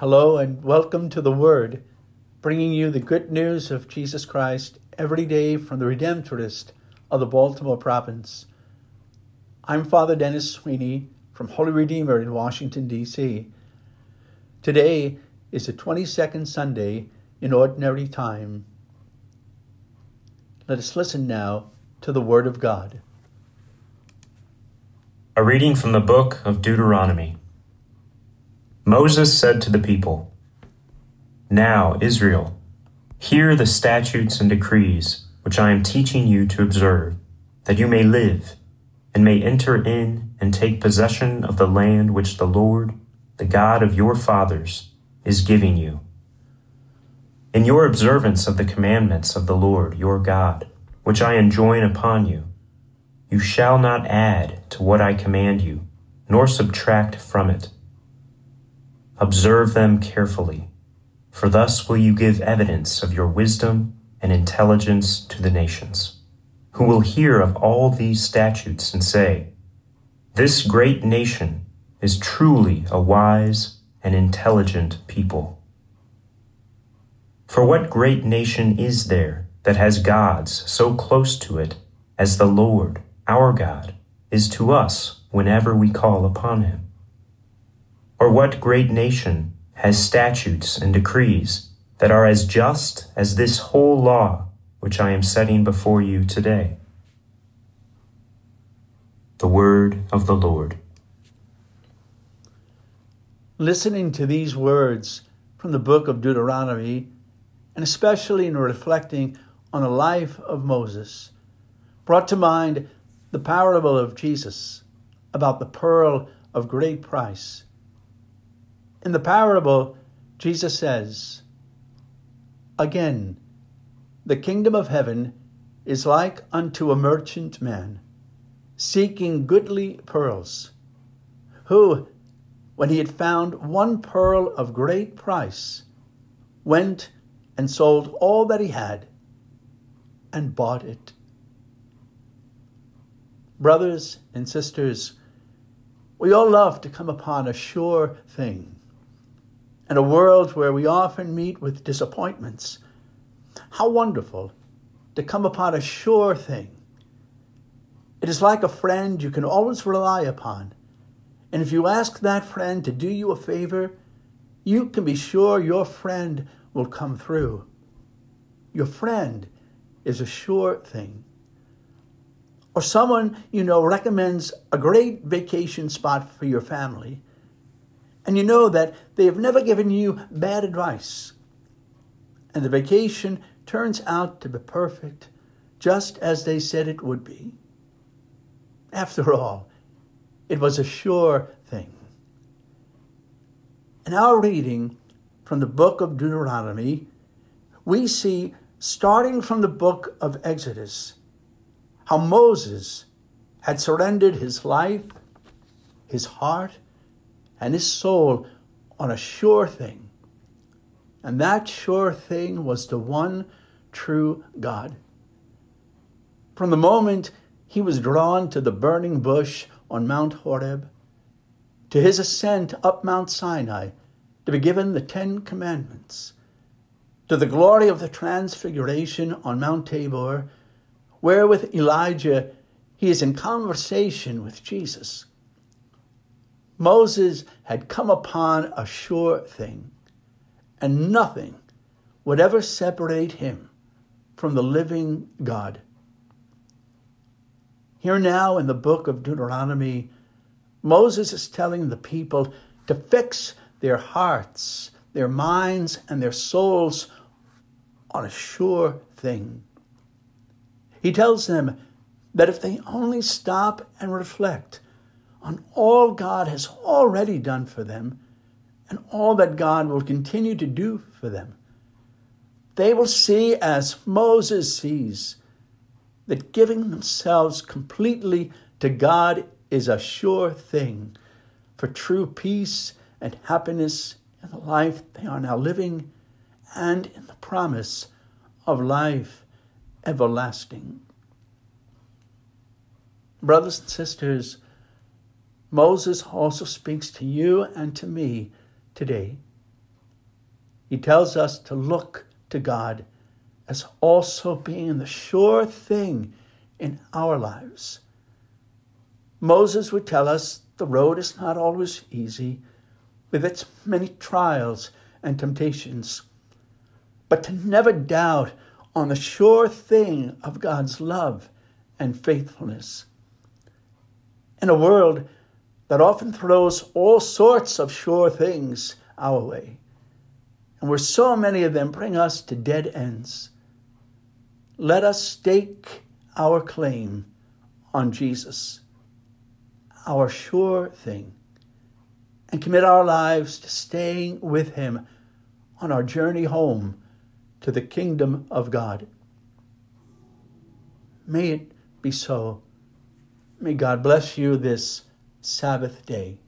Hello and welcome to the Word, bringing you the good news of Jesus Christ every day from the Redemptorist of the Baltimore province. I'm Father Dennis Sweeney from Holy Redeemer in Washington, D.C. Today is the 22nd Sunday in Ordinary Time. Let us listen now to the Word of God. A reading from the book of Deuteronomy. Moses said to the people, Now, Israel, hear the statutes and decrees which I am teaching you to observe, that you may live, and may enter in and take possession of the land which the Lord, the God of your fathers, is giving you. In your observance of the commandments of the Lord your God, which I enjoin upon you, you shall not add to what I command you, nor subtract from it Observe them carefully, for thus will you give evidence of your wisdom and intelligence to the nations, who will hear of all these statutes and say, This great nation is truly a wise and intelligent people. For what great nation is there that has gods so close to it as the Lord, our God, is to us whenever we call upon him? Or what great nation has statutes and decrees that are as just as this whole law which I am setting before you today? The Word of the Lord. Listening to these words from the book of Deuteronomy, and especially in reflecting on the life of Moses, brought to mind the parable of Jesus about the pearl of great price in the parable, Jesus says, Again, the kingdom of heaven is like unto a merchant man seeking goodly pearls, who, when he had found one pearl of great price, went and sold all that he had and bought it. Brothers and sisters, we all love to come upon a sure thing in a world where we often meet with disappointments. How wonderful to come upon a sure thing. It is like a friend you can always rely upon. And if you ask that friend to do you a favor, you can be sure your friend will come through. Your friend is a sure thing. Or someone you know recommends a great vacation spot for your family and you know that they have never given you bad advice. And the vacation turns out to be perfect, just as they said it would be. After all, it was a sure thing. In our reading from the book of Deuteronomy, we see, starting from the book of Exodus, how Moses had surrendered his life, his heart, and his soul on a sure thing. And that sure thing was the one true God. From the moment he was drawn to the burning bush on Mount Horeb, to his ascent up Mount Sinai to be given the Ten Commandments, to the glory of the Transfiguration on Mount Tabor, where with Elijah he is in conversation with Jesus Moses had come upon a sure thing, and nothing would ever separate him from the living God. Here now in the book of Deuteronomy, Moses is telling the people to fix their hearts, their minds, and their souls on a sure thing. He tells them that if they only stop and reflect on all God has already done for them and all that God will continue to do for them. They will see, as Moses sees, that giving themselves completely to God is a sure thing for true peace and happiness in the life they are now living and in the promise of life everlasting. Brothers and sisters, Moses also speaks to you and to me today. he tells us to look to God as also being the sure thing in our lives. Moses would tell us the road is not always easy, with its many trials and temptations, but to never doubt on the sure thing of God's love and faithfulness. In a world that often throws all sorts of sure things our way, and where so many of them bring us to dead ends, let us stake our claim on Jesus, our sure thing, and commit our lives to staying with Him on our journey home to the kingdom of God. May it be so. May God bless you this Sabbath day.